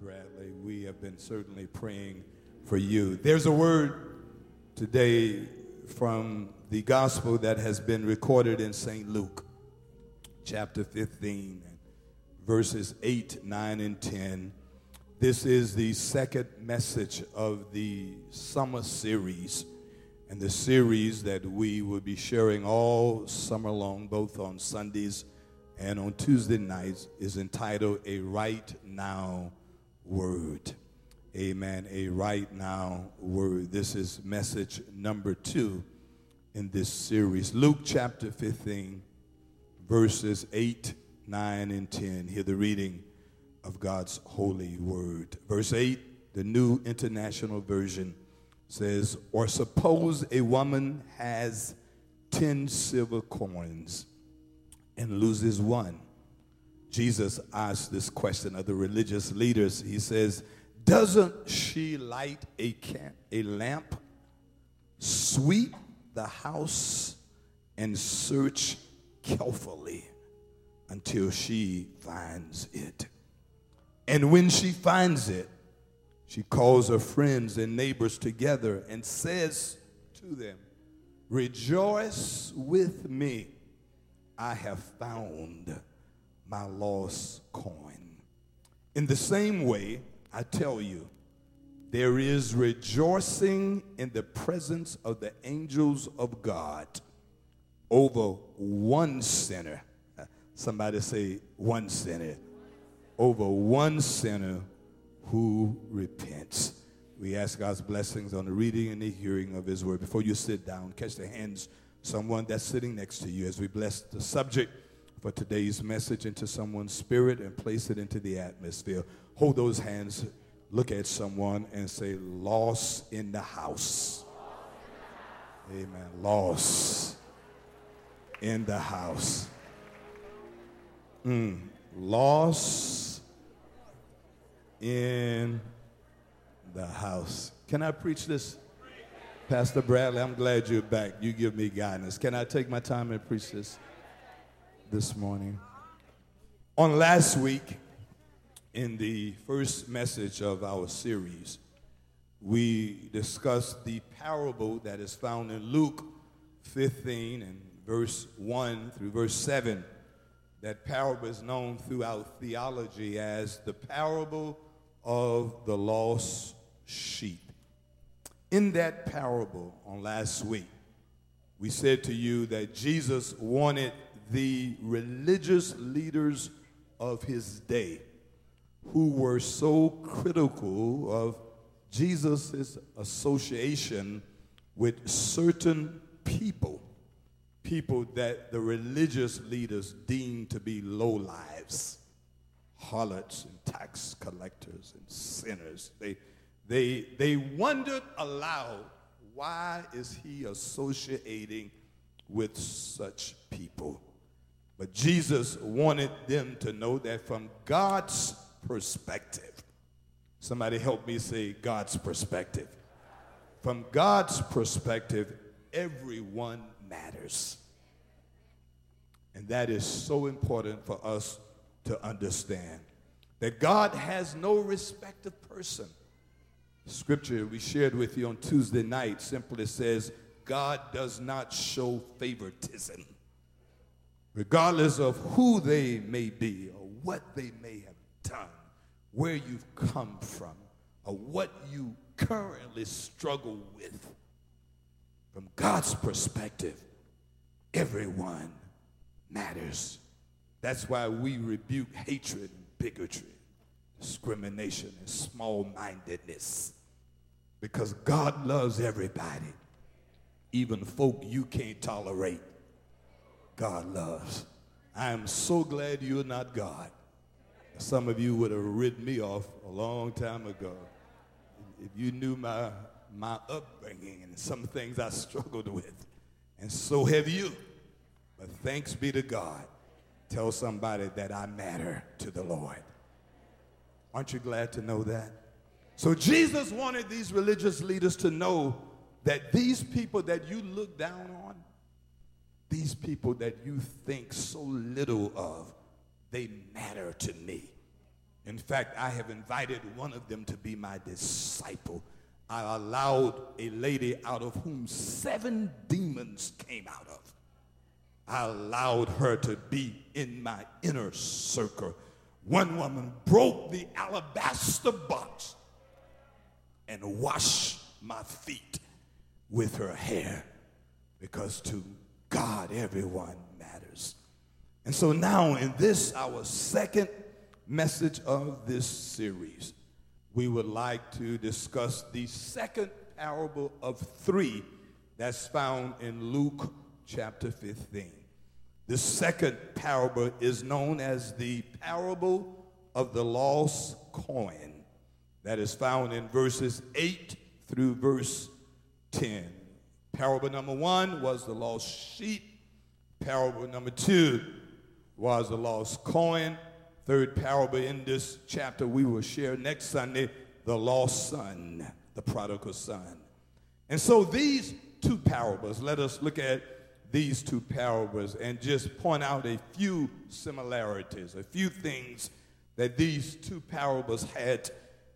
Bradley. We have been certainly praying for you. There's a word today from the gospel that has been recorded in St. Luke, chapter 15, verses 8, 9, and 10. This is the second message of the summer series, and the series that we will be sharing all summer long, both on Sundays and on Tuesday nights, is entitled A Right Now Word. Amen. A right now word. This is message number two in this series. Luke chapter 15, verses 8, 9, and 10. Hear the reading of God's holy word. Verse 8, the New International Version says, Or suppose a woman has 10 silver coins and loses one. Jesus asked this question of the religious leaders. He says, Doesn't she light a, camp, a lamp, sweep the house, and search carefully until she finds it? And when she finds it, she calls her friends and neighbors together and says to them, Rejoice with me I have found my lost coin. In the same way, I tell you, there is rejoicing in the presence of the angels of God over one sinner. Somebody say, one sinner. Over one sinner who repents. We ask God's blessings on the reading and the hearing of His word. Before you sit down, catch the hands someone that's sitting next to you as we bless the subject for today's message into someone's spirit and place it into the atmosphere. Hold those hands, look at someone, and say, Lost in the house. Amen. Lost in the house. Mm. Lost in the house. Can I preach this? Pastor Bradley, I'm glad you're back. You give me guidance. Can I take my time and preach this this morning? On last week, in the first message of our series, we discussed the parable that is found in Luke 15 and verse 1 through verse 7. That parable is known throughout theology as the parable of the lost sheep. In that parable on last week, we said to you that Jesus wanted the religious leaders of his day who were so critical of Jesus' association with certain people, people that the religious leaders deemed to be low lives, harlots and tax collectors and sinners. They they, they wondered aloud, why is he associating with such people? But Jesus wanted them to know that from God's perspective, somebody help me say God's perspective. From God's perspective, everyone matters. And that is so important for us to understand that God has no respect of person scripture we shared with you on Tuesday night simply says, God does not show favoritism. Regardless of who they may be or what they may have done, where you've come from, or what you currently struggle with, from God's perspective, everyone matters. That's why we rebuke hatred and bigotry, discrimination and small mindedness because God loves everybody, even folk you can't tolerate. God loves. I am so glad you're not God. Some of you would have ridden me off a long time ago. If you knew my, my upbringing and some things I struggled with, and so have you. But thanks be to God. Tell somebody that I matter to the Lord. Aren't you glad to know that? So Jesus wanted these religious leaders to know that these people that you look down on, these people that you think so little of, they matter to me. In fact, I have invited one of them to be my disciple. I allowed a lady out of whom seven demons came out of. I allowed her to be in my inner circle. One woman broke the alabaster box and washed my feet with her hair because to God everyone matters. And so now, in this, our second message of this series, we would like to discuss the second parable of three that's found in Luke chapter 15. The second parable is known as the parable of the lost coin that is found in verses 8 through verse 10. Parable number one was the lost sheep. Parable number two was the lost coin. Third parable in this chapter we will share next Sunday the lost son, the prodigal son. And so these two parables, let us look at these two parables and just point out a few similarities, a few things that these two parables had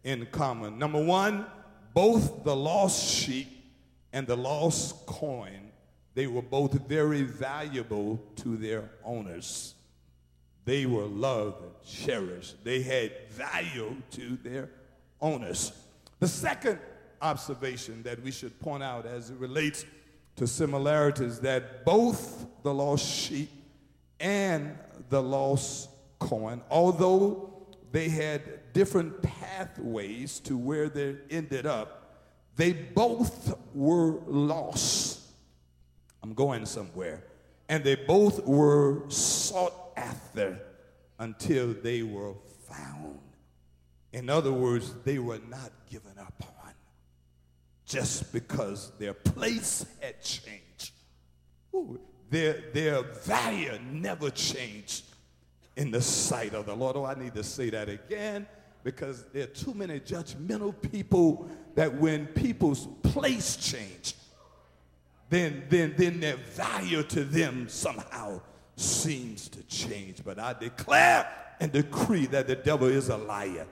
in common. Number one, both the lost sheep and the lost coin, they were both very valuable to their owners. They were loved and cherished. They had value to their owners. The second observation that we should point out as it relates to similarities that both the lost sheep and the lost coin, although they had different pathways to where they ended up, they both were lost. I'm going somewhere. And they both were sought after until they were found. In other words, they were not given up on just because their place had changed. Ooh, their, their value never changed in the sight of the Lord. Oh, I need to say that again because there are too many judgmental people that when people's place change, then, then, then their value to them somehow seems to change. But I declare and decree that the devil is a liar.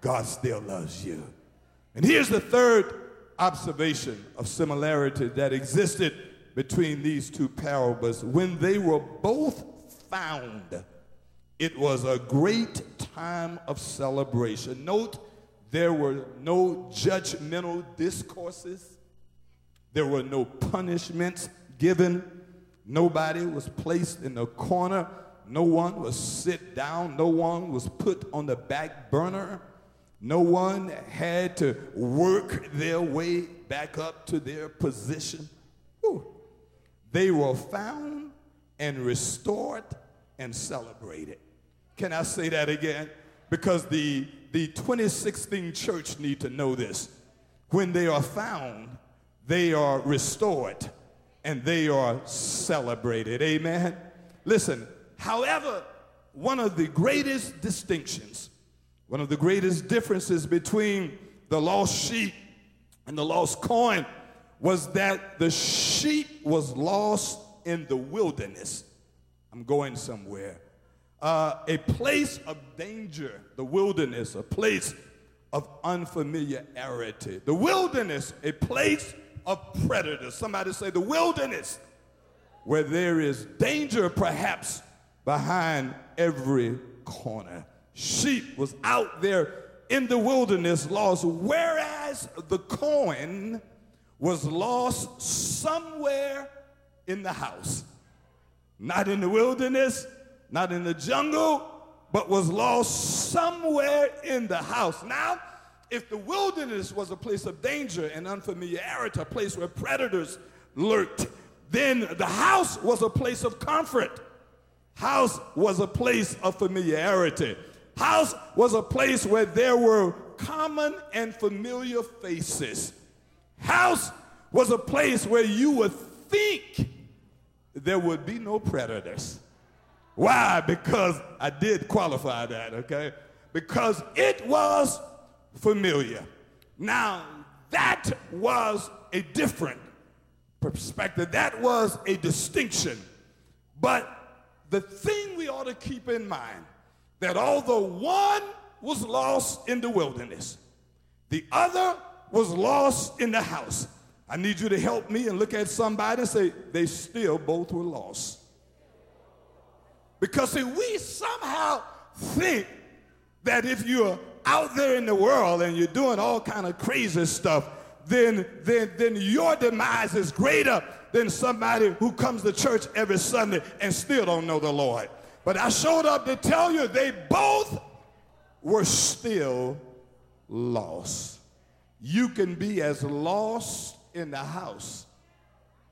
God still loves you. And here's the third observation of similarity that existed between these two parables. When they were both found, it was a great time of celebration. Note, there were no judgmental discourses, there were no punishments given. Nobody was placed in a corner. No one was sit down. No one was put on the back burner. No one had to work their way back up to their position. Whew. They were found and restored and celebrated. Can I say that again? Because the, the 2016 church need to know this. When they are found, they are restored and they are celebrated. Amen. Listen, however, one of the greatest distinctions one of the greatest differences between the lost sheep and the lost coin was that the sheep was lost in the wilderness. I'm going somewhere. Uh, a place of danger, the wilderness, a place of unfamiliarity. The wilderness, a place of predators. Somebody say the wilderness, where there is danger perhaps behind every corner sheep was out there in the wilderness lost, whereas the coin was lost somewhere in the house. Not in the wilderness, not in the jungle, but was lost somewhere in the house. Now, if the wilderness was a place of danger and unfamiliarity, a place where predators lurked, then the house was a place of comfort. House was a place of familiarity. House was a place where there were common and familiar faces. House was a place where you would think there would be no predators. Why? Because I did qualify that, okay? Because it was familiar. Now, that was a different perspective. That was a distinction. But the thing we ought to keep in mind that although one was lost in the wilderness. The other was lost in the house. I need you to help me and look at somebody and say, they still both were lost. Because see, we somehow think that if you're out there in the world and you're doing all kind of crazy stuff, then, then, then your demise is greater than somebody who comes to church every Sunday and still don't know the Lord. But I showed up to tell you they both were still lost. You can be as lost in the house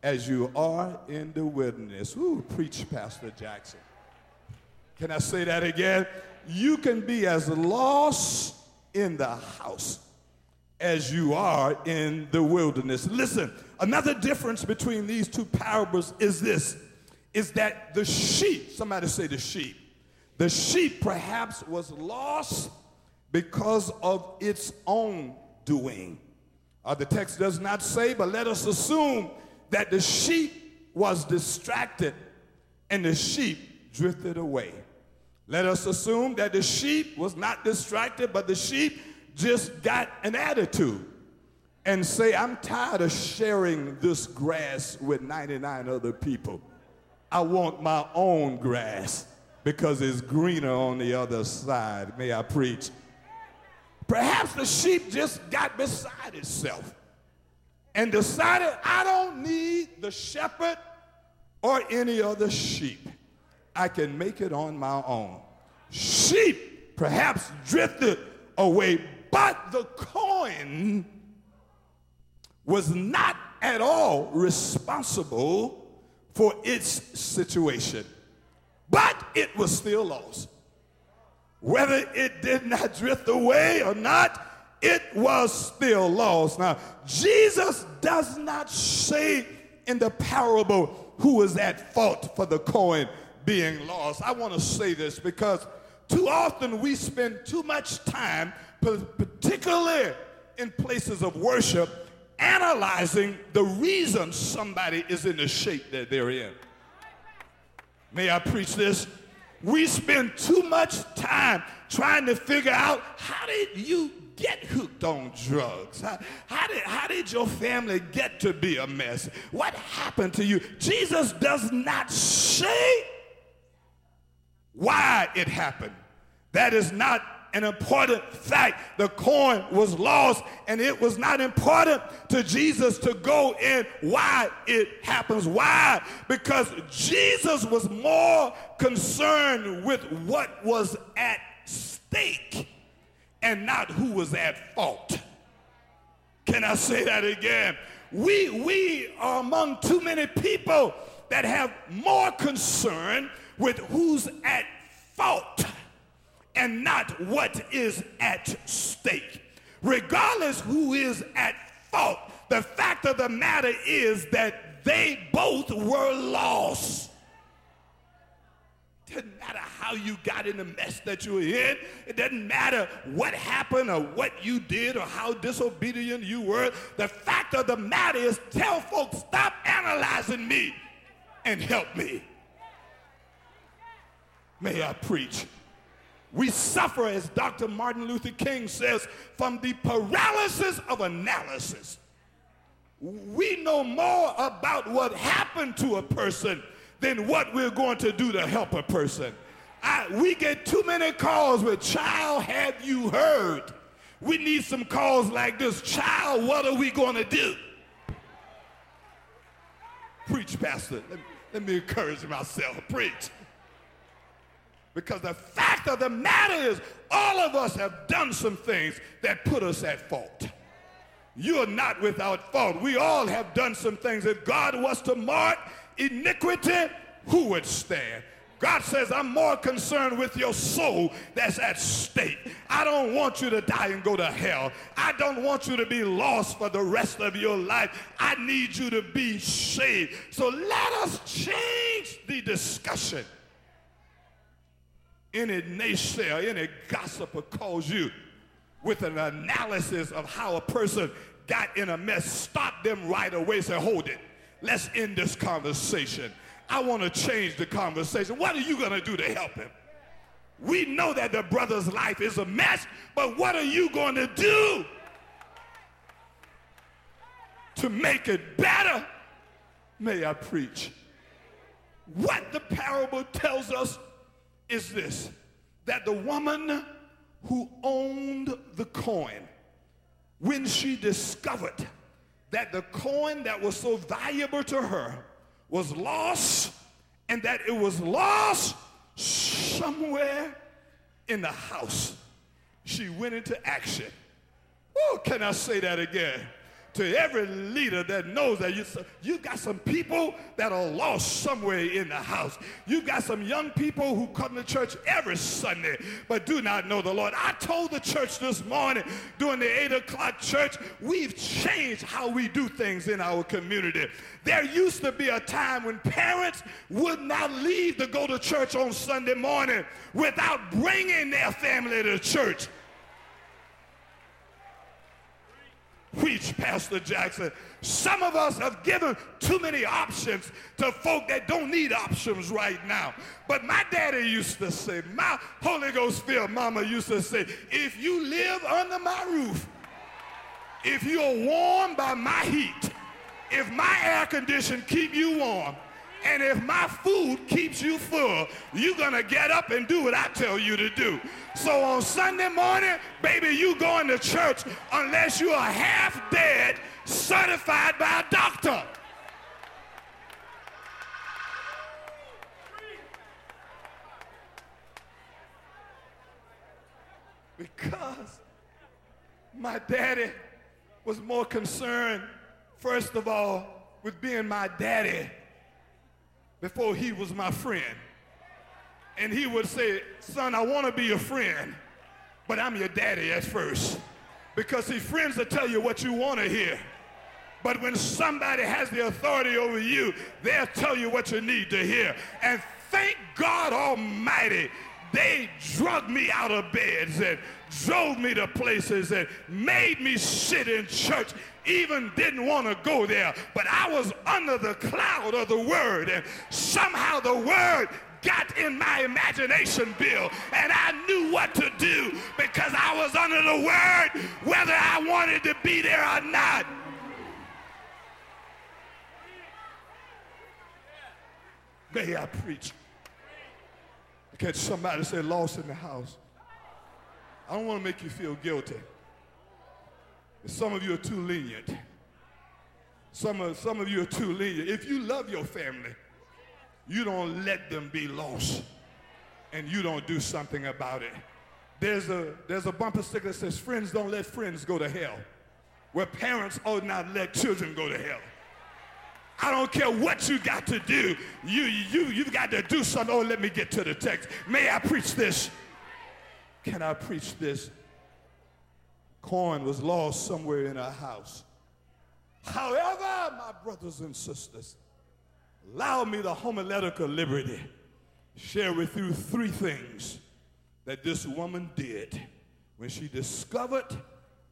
as you are in the wilderness. Ooh, preach, Pastor Jackson. Can I say that again? You can be as lost in the house as you are in the wilderness. Listen, another difference between these two parables is this is that the sheep, somebody say the sheep, the sheep perhaps was lost because of its own doing. Uh, the text does not say, but let us assume that the sheep was distracted and the sheep drifted away. Let us assume that the sheep was not distracted, but the sheep just got an attitude and say, I'm tired of sharing this grass with 99 other people. I want my own grass because it's greener on the other side. May I preach? Perhaps the sheep just got beside itself and decided, I don't need the shepherd or any other sheep. I can make it on my own. Sheep perhaps drifted away, but the coin was not at all responsible for its situation, but it was still lost. Whether it did not drift away or not, it was still lost. Now, Jesus does not say in the parable who was at fault for the coin being lost. I want to say this because too often we spend too much time, particularly in places of worship, analyzing the reason somebody is in the shape that they're in. May I preach this? We spend too much time trying to figure out how did you get hooked on drugs? How, how, did, how did your family get to be a mess? What happened to you? Jesus does not say why it happened. That is not an important fact. The coin was lost, and it was not important to Jesus to go in why it happens. Why? Because Jesus was more concerned with what was at stake and not who was at fault. Can I say that again? We, we are among too many people that have more concern with who's at fault and not what is at stake. Regardless who is at fault, the fact of the matter is that they both were lost. It doesn't matter how you got in the mess that you're in. It doesn't matter what happened or what you did or how disobedient you were. The fact of the matter is tell folks, stop analyzing me and help me. May I preach? We suffer, as Dr. Martin Luther King says, from the paralysis of analysis. We know more about what happened to a person than what we're going to do to help a person. I, we get too many calls with, child, have you heard? We need some calls like this, child, what are we going to do? Preach, Pastor. Let let me encourage myself. Preach. Because the fact of the matter is, all of us have done some things that put us at fault. You are not without fault. We all have done some things. If God was to mark iniquity, who would stand? God says, I'm more concerned with your soul that's at stake. I don't want you to die and go to hell. I don't want you to be lost for the rest of your life. I need you to be saved. So let us change the discussion any naysayer, any gossiper calls you with an analysis of how a person got in a mess, stop them right away. Say, hold it. Let's end this conversation. I want to change the conversation. What are you going to do to help him? We know that the brother's life is a mess, but what are you going to do to make it better? May I preach? What the parable tells us is this that the woman who owned the coin, when she discovered that the coin that was so valuable to her was lost and that it was lost somewhere in the house, she went into action. Oh, can I say that again? To every leader that knows that you, you got some people that are lost somewhere in the house. You got some young people who come to church every Sunday but do not know the Lord. I told the church this morning during the 8 o'clock church, we've changed how we do things in our community. There used to be a time when parents would not leave to go to church on Sunday morning without bringing their family to church. Preach, Pastor Jackson. Some of us have given too many options to folk that don't need options right now. But my daddy used to say, my Holy Ghost filled mama used to say, if you live under my roof, if you're warm by my heat, if my air condition keep you warm, and if my food keeps you full, you're going to get up and do what I tell you to do. So on Sunday morning, baby, you going to church unless you are half dead, certified by a doctor. Because my daddy was more concerned, first of all, with being my daddy before he was my friend. And he would say, son, I want to be your friend, but I'm your daddy at first. Because see, friends will tell you what you want to hear. But when somebody has the authority over you, they'll tell you what you need to hear. And thank God Almighty, they drug me out of beds and drove me to places and made me sit in church even didn't want to go there, but I was under the cloud of the word, and somehow the word got in my imagination, Bill, and I knew what to do because I was under the word whether I wanted to be there or not. May I preach? Can somebody say lost in the house? I don't want to make you feel guilty. Some of you are too lenient. Some of, some of you are too lenient. If you love your family, you don't let them be lost and you don't do something about it. There's a, there's a bumper sticker that says, friends don't let friends go to hell. Where parents ought not let children go to hell. I don't care what you got to do. You, you, you've got to do something. Oh, let me get to the text. May I preach this? Can I preach this? Coin was lost somewhere in our house. However, my brothers and sisters, allow me the homiletical liberty share with you three things that this woman did when she discovered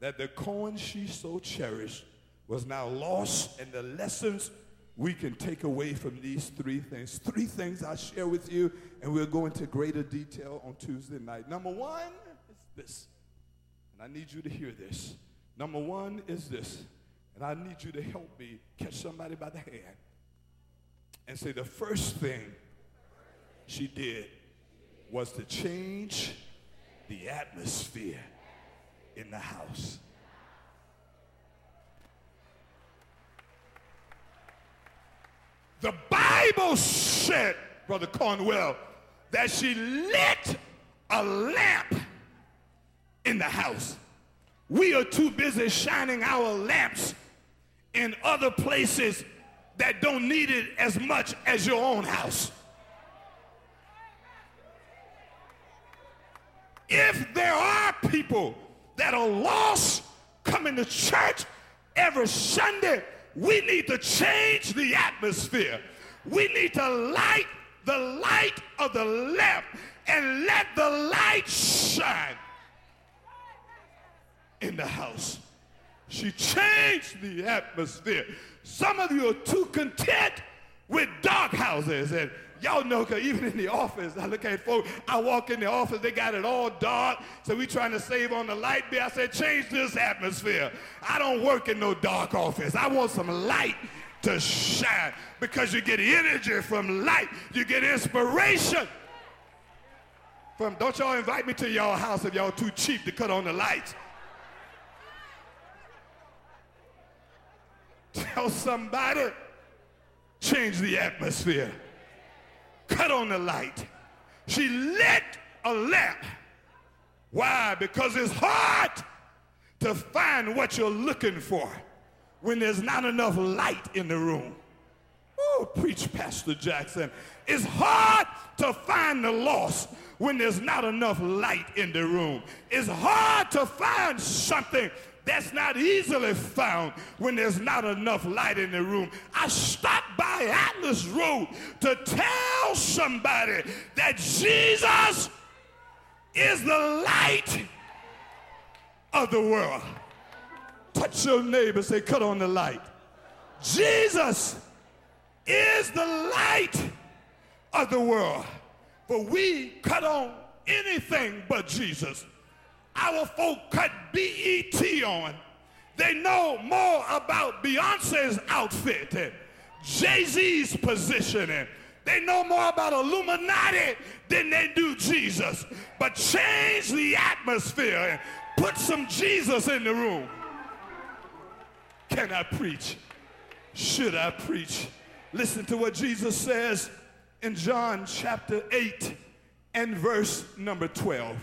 that the coin she so cherished was now lost and the lessons we can take away from these three things. Three things I share with you, and we'll go into greater detail on Tuesday night. Number one is this and I need you to hear this. Number one is this, and I need you to help me catch somebody by the hand and say the first thing she did was to change the atmosphere in the house. The Bible said, Brother Cornwell, that she lit a lamp in the house. We are too busy shining our lamps in other places that don't need it as much as your own house. If there are people that are lost coming to church every Sunday, we need to change the atmosphere. We need to light the light of the lamp and let the light shine in the house. She changed the atmosphere. Some of you are too content with dark houses and Y'all know, because even in the office, I look at folks, I walk in the office, they got it all dark, so we trying to save on the light bill. I said, change this atmosphere. I don't work in no dark office. I want some light to shine because you get energy from light. You get inspiration from, don't y'all invite me to y'all house if y'all too cheap to cut on the lights. Tell somebody, change the atmosphere. Cut on the light. She lit a lamp. Why? Because it's hard to find what you're looking for when there's not enough light in the room. Oh, preach, Pastor Jackson. It's hard to find the lost when there's not enough light in the room. It's hard to find something that's not easily found when there's not enough light in the room. I stopped by Atlas Road to tell somebody that Jesus is the light of the world. Touch your neighbor, say, cut on the light. Jesus is the light of the world. For we cut on anything but Jesus. Our folk cut BET on. They know more about Beyonce's outfit and Jay-Z's positioning. They know more about Illuminati than they do Jesus. But change the atmosphere and put some Jesus in the room. Can I preach? Should I preach? Listen to what Jesus says in John chapter 8 and verse number 12.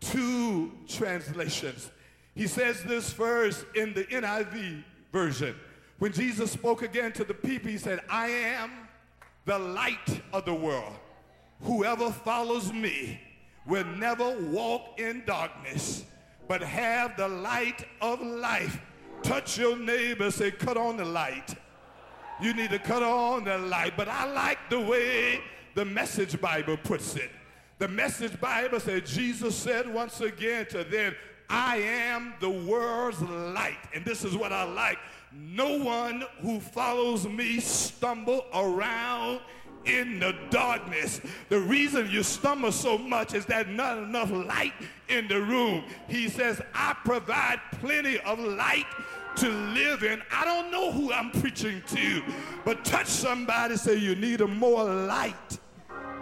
Two translations. He says this first in the NIV version. When Jesus spoke again to the people, he said, I am the light of the world. Whoever follows me will never walk in darkness, but have the light of life. Touch your neighbor, say, cut on the light. You need to cut on the light. But I like the way the Message Bible puts it. The Message Bible said, Jesus said once again to them, I am the world's light. And this is what I like. No one who follows me stumble around in the darkness. The reason you stumble so much is that not enough light in the room. He says, I provide plenty of light to live in. I don't know who I'm preaching to, but touch somebody, say you need a more light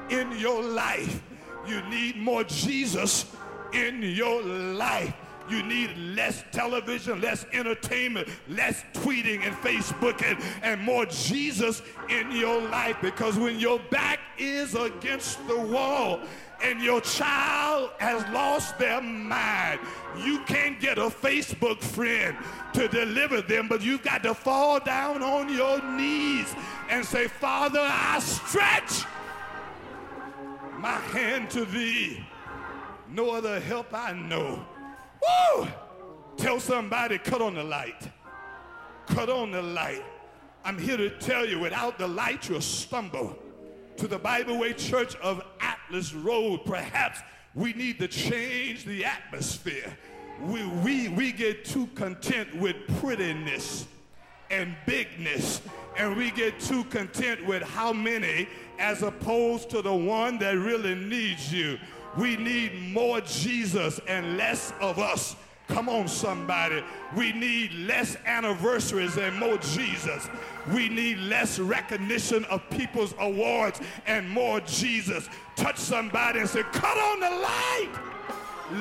in your life. You need more Jesus in your life. You need less television, less entertainment, less tweeting and Facebook, and, and more Jesus in your life. Because when your back is against the wall and your child has lost their mind, you can't get a Facebook friend to deliver them, but you've got to fall down on your knees and say, Father, I stretch my hand to thee. No other help I know. Woo! Tell somebody, cut on the light. Cut on the light. I'm here to tell you, without the light, you'll stumble. To the Bible Way Church of Atlas Road, perhaps we need to change the atmosphere. We, we, we get too content with prettiness and bigness, and we get too content with how many as opposed to the one that really needs you. We need more Jesus and less of us. Come on, somebody. We need less anniversaries and more Jesus. We need less recognition of people's awards and more Jesus. Touch somebody and say, cut on the light.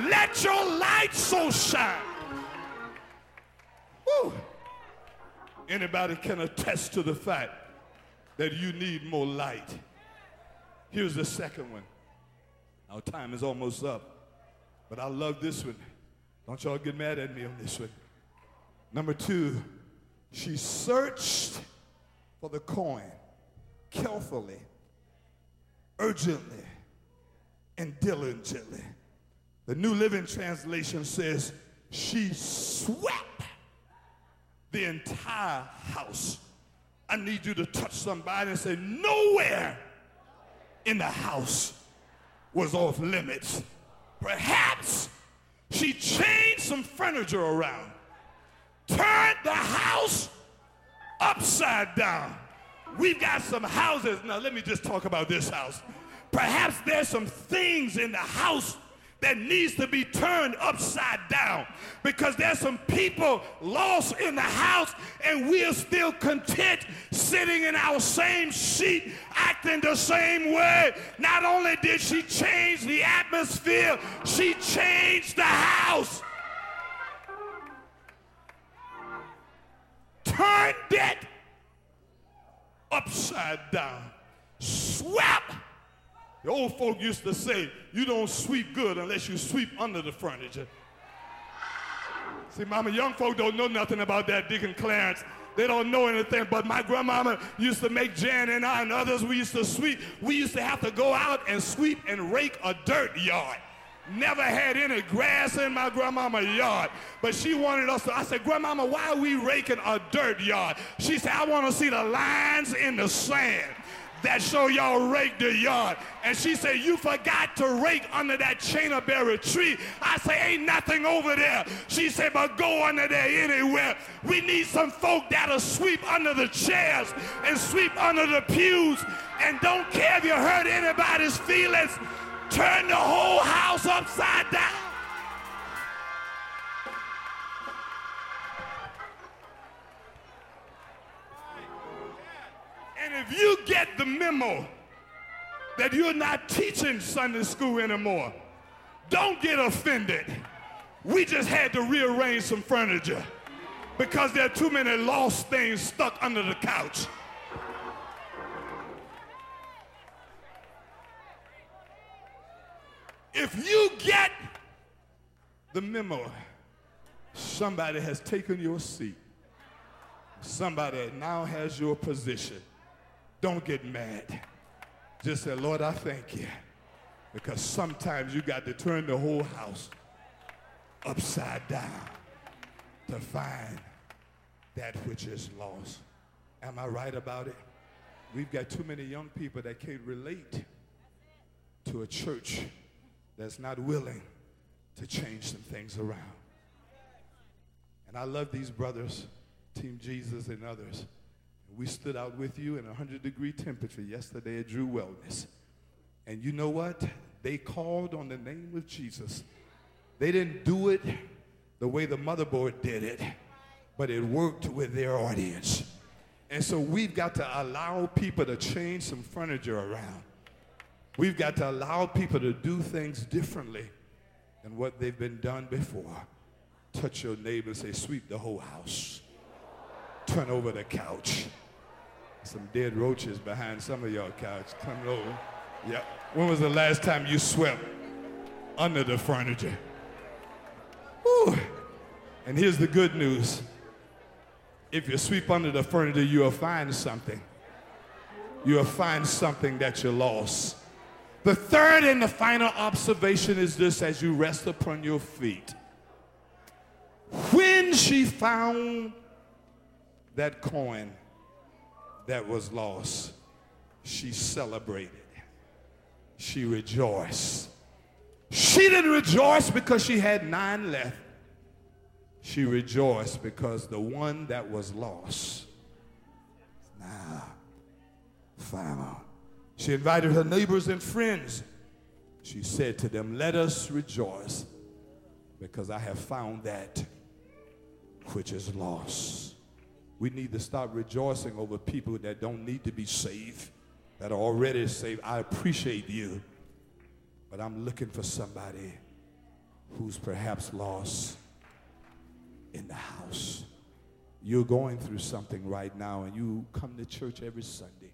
Let your light so shine. Woo. Anybody can attest to the fact that you need more light. Here's the second one. Our time is almost up, but I love this one. Don't y'all get mad at me on this one. Number two, she searched for the coin carefully, urgently, and diligently. The New Living Translation says she swept the entire house. I need you to touch somebody and say, nowhere in the house was off limits. Perhaps she changed some furniture around, turned the house upside down, We've got some houses. Now, let me just talk about this house. Perhaps there's some things in the house that needs to be turned upside down. Because there's some people lost in the house and we are still content sitting in our same seat acting the same way. Not only did she change the atmosphere she changed the house. Turned it upside down. Swept the old folk used to say, you don't sweep good unless you sweep under the furniture. See, mama, young folk don't know nothing about that, Deacon Clarence. They don't know anything, but my grandmama used to make Jan and I and others, we used to sweep. We used to have to go out and sweep and rake a dirt yard. Never had any grass in my grandmama's yard. But she wanted us to, I said, Grandmama, why are we raking a dirt yard? She said, I want to see the lines in the sand that show y'all rake the yard. And she said, you forgot to rake under that chainaberry tree. I say, ain't nothing over there. She said, but go under there anywhere. We need some folk that'll sweep under the chairs and sweep under the pews and don't care if you hurt anybody's feelings. Turn the whole house upside down. Memo that you're not teaching Sunday school anymore, don't get offended. We just had to rearrange some furniture because there are too many lost things stuck under the couch. If you get the memo, somebody has taken your seat. Somebody now has your position. Don't get mad. Just say, Lord, I thank you. Because sometimes you got to turn the whole house upside down to find that which is lost. Am I right about it? We've got too many young people that can't relate to a church that's not willing to change some things around. And I love these brothers, Team Jesus and others. We stood out with you in a 100 degree temperature yesterday at Drew Wellness. And you know what? They called on the name of Jesus. They didn't do it the way the motherboard did it, but it worked with their audience. And so we've got to allow people to change some furniture around. We've got to allow people to do things differently than what they've been done before. Touch your neighbor and say, sweep the whole house turn over the couch. Some dead roaches behind some of y'all couch coming over. Yep. When was the last time you swept under the furniture? Whew. And here's the good news. If you sweep under the furniture, you'll find something. You'll find something that you lost. The third and the final observation is this as you rest upon your feet. When she found that coin that was lost, she celebrated. She rejoiced. She didn't rejoice because she had nine left. She rejoiced because the one that was lost now found. She invited her neighbors and friends. She said to them, Let us rejoice because I have found that which is lost. We need to stop rejoicing over people that don't need to be saved, that are already saved. I appreciate you, but I'm looking for somebody who's perhaps lost in the house. You're going through something right now, and you come to church every Sunday,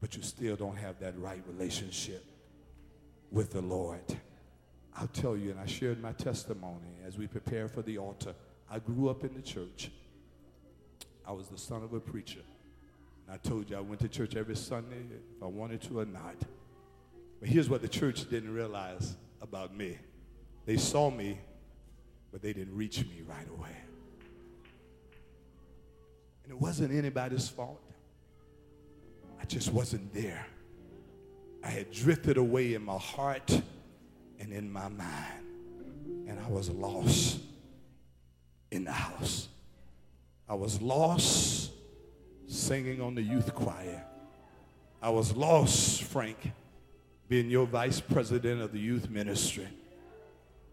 but you still don't have that right relationship with the Lord. I'll tell you, and I shared my testimony as we prepare for the altar. I grew up in the church. I was the son of a preacher. And I told you I went to church every Sunday if I wanted to or not. But here's what the church didn't realize about me they saw me, but they didn't reach me right away. And it wasn't anybody's fault. I just wasn't there. I had drifted away in my heart and in my mind, and I was lost in the house. I was lost singing on the youth choir. I was lost, Frank, being your vice president of the youth ministry,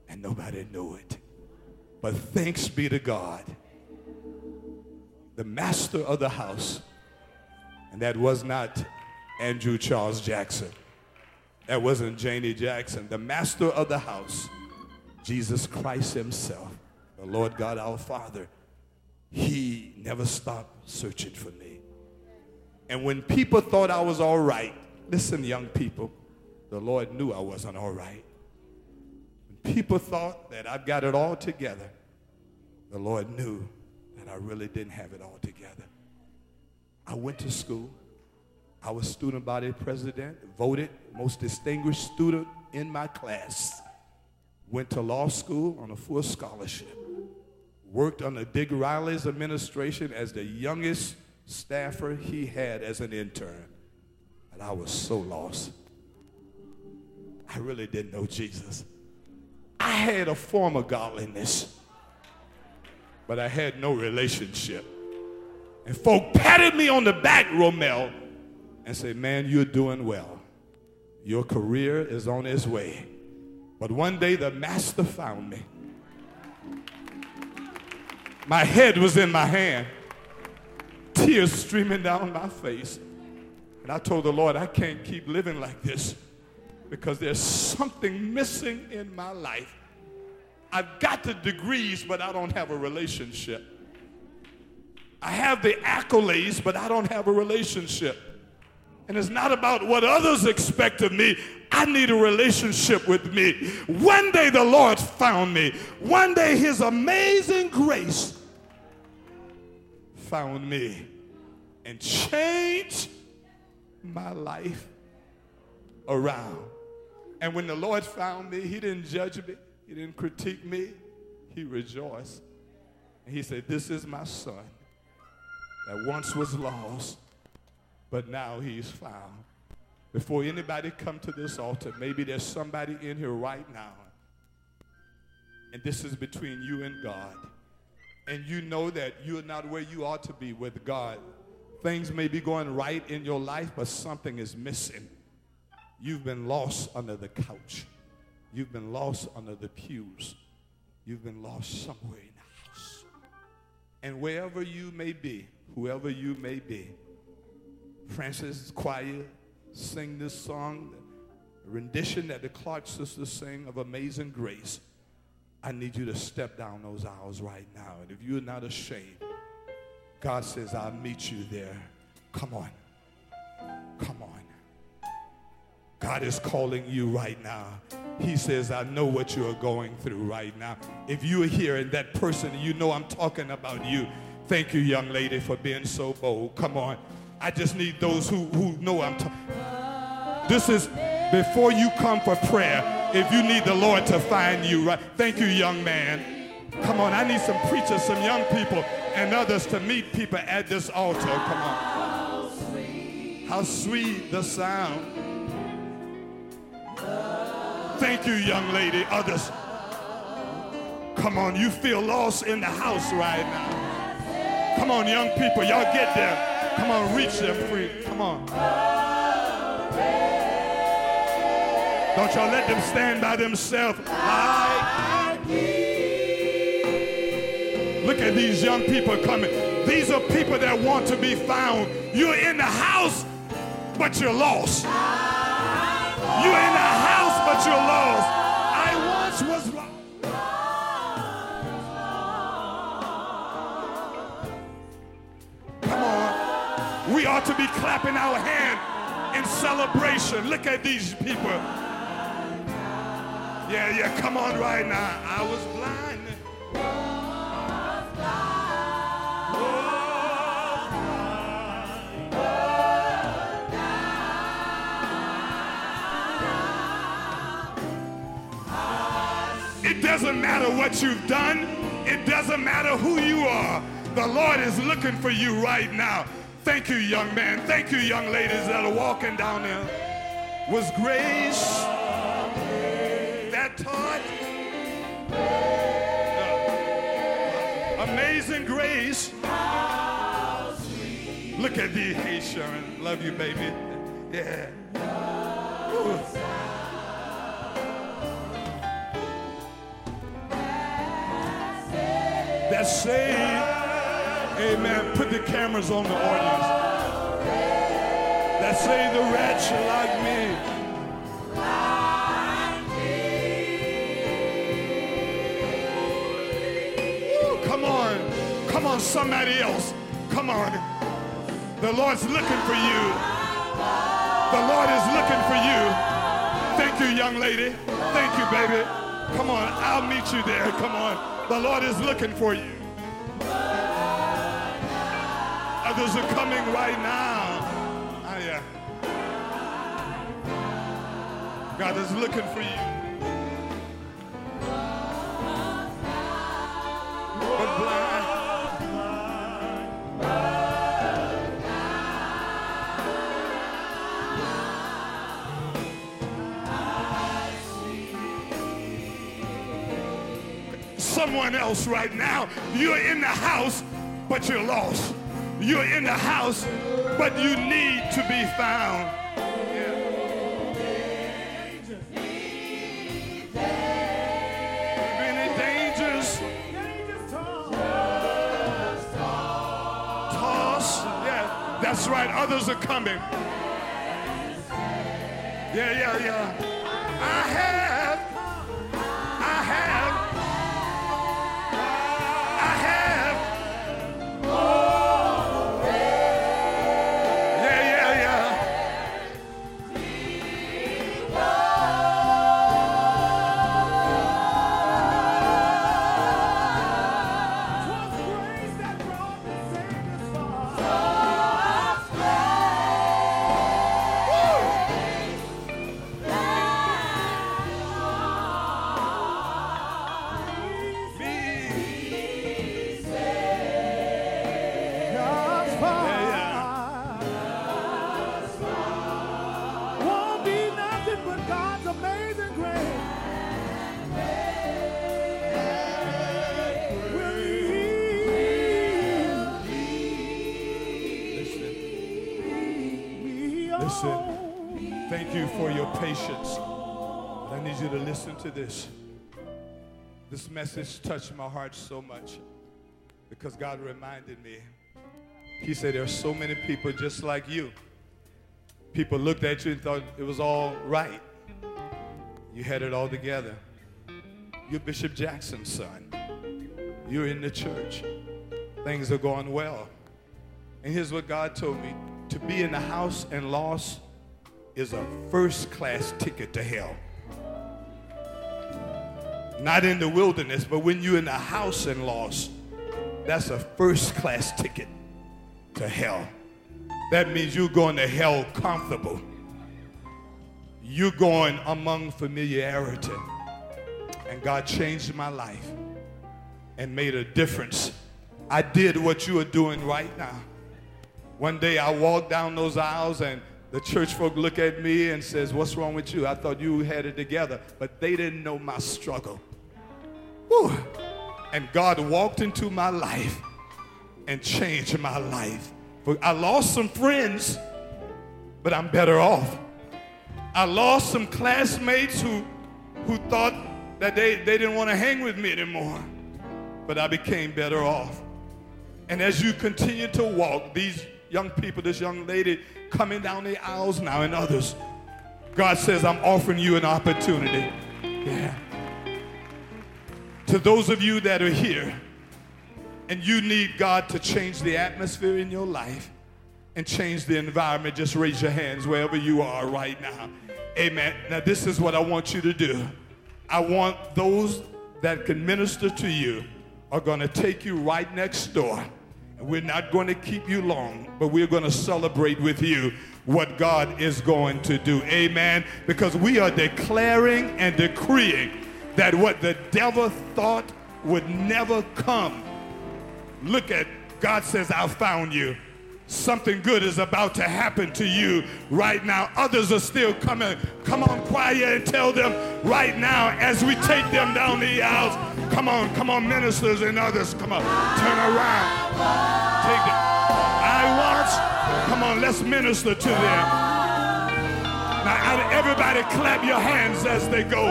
and nobody knew it. But thanks be to God, the master of the house, and that was not Andrew Charles Jackson. That wasn't Janie Jackson. The master of the house, Jesus Christ himself, the Lord God our Father, he never stopped searching for me. And when people thought I was all right, listen, young people, the Lord knew I wasn't all right. When people thought that I've got it all together, the Lord knew that I really didn't have it all together. I went to school. I was student body president, voted most distinguished student in my class. Went to law school on a full scholarship. Worked under Dick Riley's administration as the youngest staffer he had as an intern. And I was so lost. I really didn't know Jesus. I had a form of godliness, but I had no relationship. And folk patted me on the back, Romel, and said, Man, you're doing well. Your career is on its way. But one day the master found me. My head was in my hand tears streaming down my face. And I told the Lord, I can't keep living like this because there's something missing in my life. I've got the degrees, but I don't have a relationship. I have the accolades, but I don't have a relationship. And it's not about what others expect of me. I need a relationship with me. One day the Lord found me. One day his amazing grace found me and changed my life around. And when the Lord found me, He didn't judge me, He didn't critique me, He rejoiced. And He said, This is my son that once was lost, but now he's found. Before anybody come to this altar, maybe there's somebody in here right now, and this is between you and God and you know that you're not where you ought to be with God, things may be going right in your life, but something is missing. You've been lost under the couch. You've been lost under the pews. You've been lost somewhere in the house. And wherever you may be, whoever you may be, Francis Choir sing this song, rendition that the Clark sisters sing of Amazing Grace. I need you to step down those aisles right now. And if you're not ashamed, God says, I'll meet you there. Come on. Come on. God is calling you right now. He says, I know what you are going through right now. If you are here and that person, you know I'm talking about you. Thank you, young lady, for being so bold. Come on. I just need those who, who know I'm talking. This is before you come for prayer if you need the Lord to find you, right? Thank you, young man. Come on, I need some preachers, some young people, and others to meet people at this altar. Come on. How sweet the sound. Thank you, young lady. Others. Come on, you feel lost in the house right now. Come on, young people, y'all get there. Come on, reach them free. Come on. Don't y'all let them stand by themselves. Look at these young people coming. These are people that want to be found. You're in the house, but you're lost. You're in the house, but you're lost. Ought to be clapping our hand in celebration. Look at these people. Yeah, yeah, come on right now. I was blind. It doesn't matter what you've done. It doesn't matter who you are. The Lord is looking for you right now. Thank you, young man. Thank you, young ladies that are walking down there. Was grace that taught. Uh, amazing grace. Look at thee. Hey, Sharon. Love you, baby. Yeah. Ooh. The cameras on the audience. That say the wretch like me. come on. Come on, somebody else. Come on. The Lord's looking for you. The Lord is looking for you. Thank you, young lady. Thank you, baby. Come on, I'll meet you there. Come on. The Lord is looking for you. Others are coming right now. Oh, yeah. God is looking for you. But blind. Someone else right now, you're in the house, but you're lost. You're in the house, but you need to be found. That's right. Others are coming. Yeah, yeah, yeah. I have. To this. This message touched my heart so much because God reminded me. He said, There are so many people just like you. People looked at you and thought it was all right. You had it all together. You're Bishop Jackson's son. You're in the church. Things are going well. And here's what God told me to be in the house and lost is a first class ticket to hell. Not in the wilderness, but when you're in the house and lost, that's a first class ticket to hell. That means you're going to hell comfortable. You're going among familiarity. And God changed my life and made a difference. I did what you are doing right now. One day I walked down those aisles and the church folk look at me and says, what's wrong with you? I thought you had it together, but they didn't know my struggle. And God walked into my life and changed my life. I lost some friends, but I'm better off. I lost some classmates who, who thought that they, they didn't want to hang with me anymore, but I became better off. And as you continue to walk, these young people, this young lady coming down the aisles now and others, God says, I'm offering you an opportunity. Yeah. To those of you that are here and you need God to change the atmosphere in your life and change the environment, just raise your hands wherever you are right now. Amen. Now, this is what I want you to do. I want those that can minister to you are going to take you right next door. And we're not going to keep you long, but we're going to celebrate with you what God is going to do. Amen. Because we are declaring and decreeing that what the devil thought would never come. Look at God says, I found you. Something good is about to happen to you right now. Others are still coming. Come on, choir, and tell them right now as we take them down the aisles. Come on, come on, ministers and others. Come on, turn around. Take it. I wants, come on, let's minister to them. Now, everybody clap your hands as they go.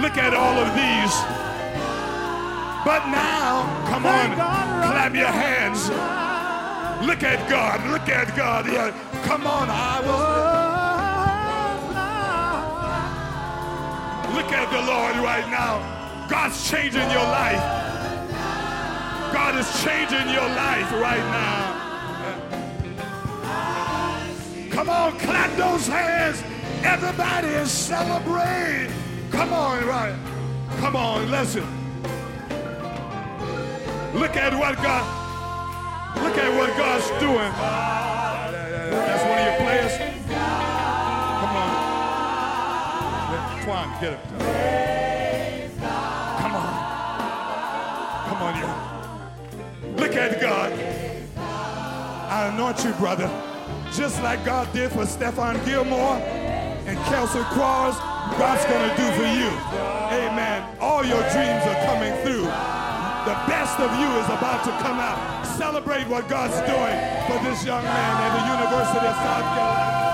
Look at all of these. But now, come on, clap your hands. Look at God. Look at God. Yeah. Come on, I was. Look at the Lord right now. God's changing your life. God is changing your life right now. Come on, clap those hands. Everybody is celebrating. Come on, right? Come on, listen. Look at what God, look at what God's doing. That's one of your players. Come on. Twan, get him. Come on. Come on, you. Look at God. I anoint you, brother. Just like God did for Stephon Gilmore Kelsey God's to do for you. Amen. All your dreams are coming through. The best of you is about to come out. Celebrate what God's doing for this young man at the University of South Carolina.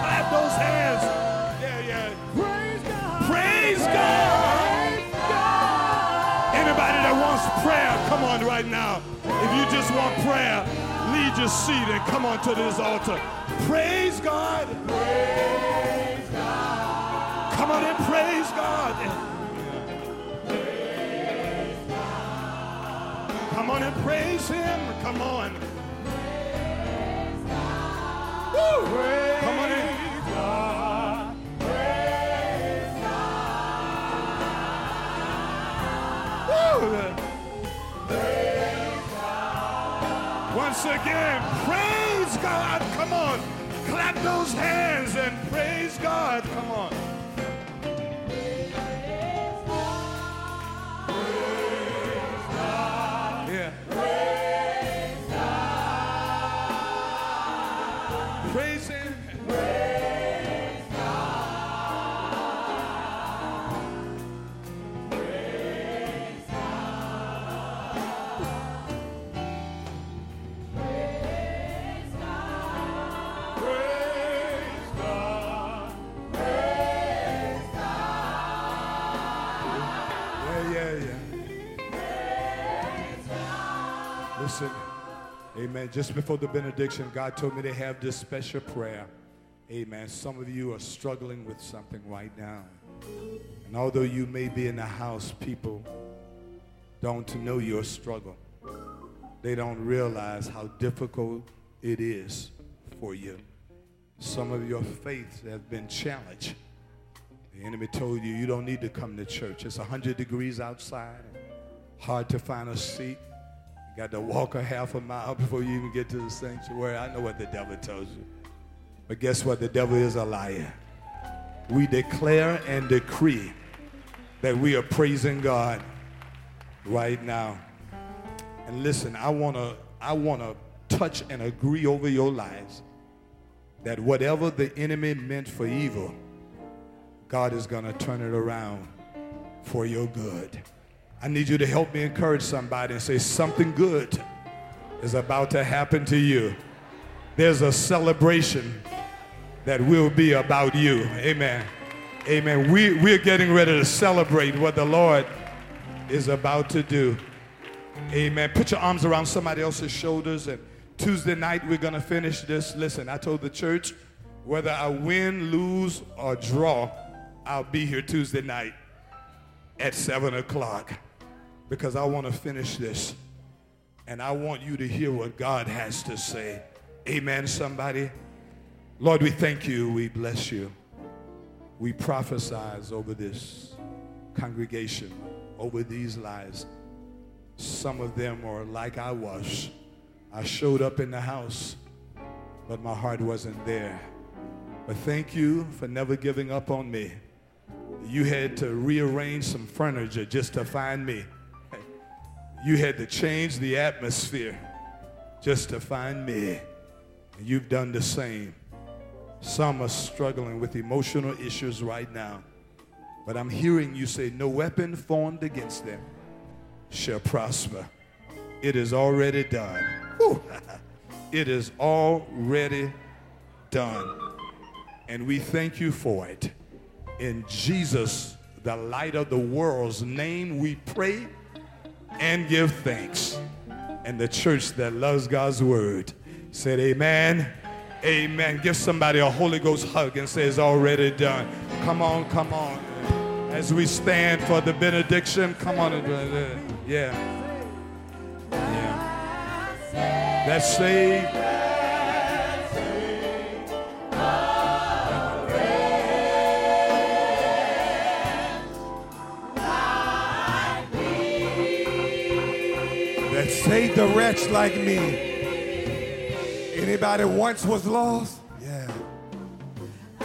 Clap those hands. Yeah, yeah. Praise God. Praise God. Anybody that wants prayer, come on right now. If you just want prayer, leave your seat and come on to this altar. Praise God. Praise God. Come on and praise God. Come on and praise Him. Come on. Woo. Come on in. Once again, praise God. Come on. Clap those hands and praise God. Come on. Amen. Just before the benediction, God told me to have this special prayer. Amen. Some of you are struggling with something right now. And although you may be in the house, people don't know your struggle. They don't realize how difficult it is for you. Some of your faith have been challenged. The enemy told you you don't need to come to church. It's 100 degrees outside. Hard to find a seat. Got to walk a half a mile before you even get to the sanctuary. I know what the devil tells you. But guess what? The devil is a liar. We declare and decree that we are praising God right now. And listen, I want to I want to touch and agree over your lives that whatever the enemy meant for evil, God is going to turn it around for your good. I need you to help me encourage somebody and say something good is about to happen to you. There's a celebration that will be about you. Amen. Amen. We, we're getting ready to celebrate what the Lord is about to do. Amen. Put your arms around somebody else's shoulders. And Tuesday night, we're going to finish this. Listen, I told the church whether I win, lose, or draw, I'll be here Tuesday night at 7 o'clock because I want to finish this. And I want you to hear what God has to say. Amen, somebody. Lord, we thank you. We bless you. We prophesize over this congregation, over these lives. Some of them are like I was. I showed up in the house, but my heart wasn't there. But thank you for never giving up on me. You had to rearrange some furniture just to find me. You had to change the atmosphere just to find me. And you've done the same. Some are struggling with emotional issues right now. But I'm hearing you say, No weapon formed against them shall prosper. It is already done. It is already done. And we thank you for it. In Jesus, the light of the world's name, we pray and give thanks. And the church that loves God's word said, Amen. Amen. Give somebody a Holy Ghost hug and say, It's already done. Come on, come on. As we stand for the benediction, come on. Yeah. Yeah. That's saved. Saved a wretch like me. Anybody once was lost? Yeah. I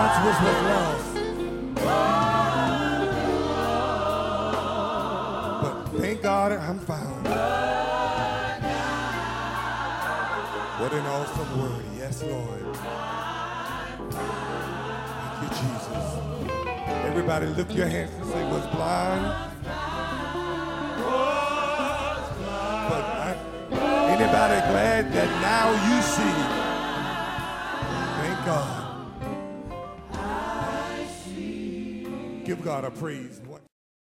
once was, was lost. But thank God I'm found. What an awesome word. Yes, Lord. Thank you, Jesus. Everybody lift your hands and say, was blind. Anybody glad that now you see? Thank God. Give God a praise.